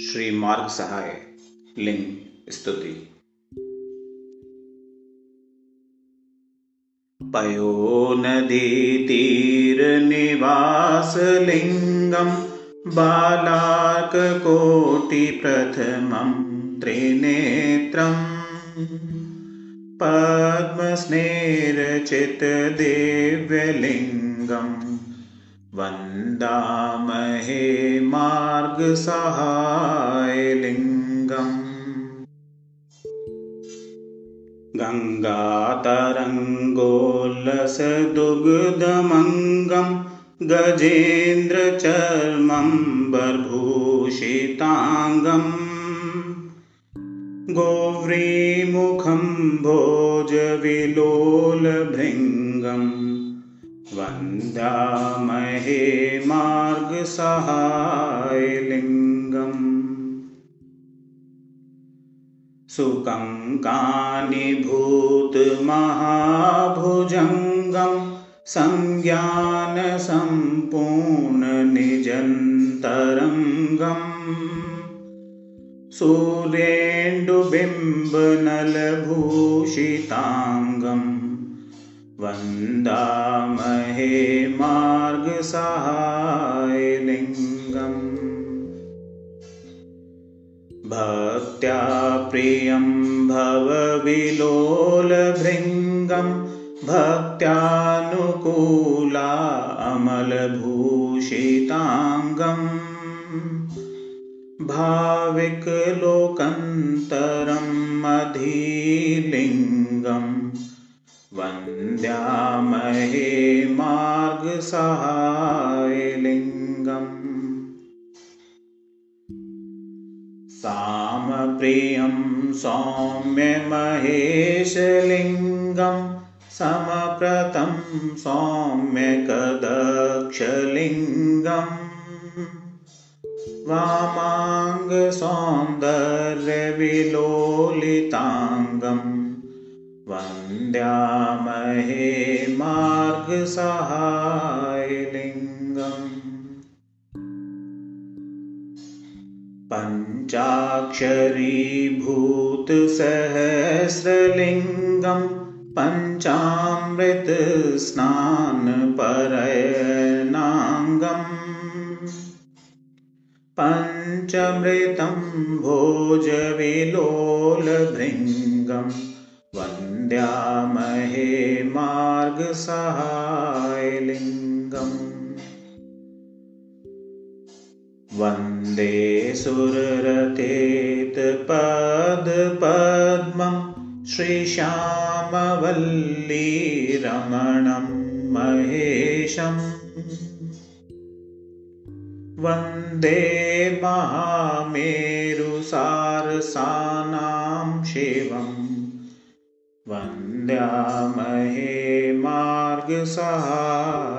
श्री मार्ग सहाय लिंग स्तुति। पयो नदीतीरनिवासलिङ्गं बालाककोटिप्रथमं त्रिनेत्रम् पद्मस्नेरचितदेव्यलिङ्गम् वन्दामहे मार्गसहायलिङ्गम्। गङ्गातरङ्गोल्लसदुग्धमङ्गं गजेन्द्रचर्मं बर्भूषिताङ्गम् गोव्रीमुखं भोजविलोलभृङ्गम् वन्दामहे मार्गसहायलिङ्गम्। सुकङ्कानिभूतमहाभुजङ्गं संज्ञानसम्पूर्णनिजन्तरङ्गम् सूर्येन्दुबिम्बनलभूषिताङ्गम् वन्दामहे मार्गसहायलिङ्गम्। भक्त्या प्रियं भवविलोलभृङ्गं भक्त्यानुकूला अमलभूषिताङ्गम्। भाविकलोकन्तरम् अधिलिङ्गम् वन्द्यामहे मार्गसहायलिङ्गम्। सामप्रियं सौम्यमहेशलिङ्गं समप्रतं सौम्यकदक्षलिङ्गम्। वामाङ्गसौन्दर्यविलोलिताङ्गम् विन्ध्यामहे मार्गसहायलिङ्गम् पञ्चाक्षरीभूतसहस्रलिङ्गं पञ्चामृतस्नानपरनाङ्गम् पञ्चमृतं भोजविलोलभृङ्गम्। वन्द्यामहे मार्गसहायलिङ्गम् वन्दे सुररतेतपदपद्मं श्रीश्यामवल्लीरमणं महेशम्। वन्दे महामेरुसारसानां शिवं वन्द्यामहे मार्गसहायलिङ्गम्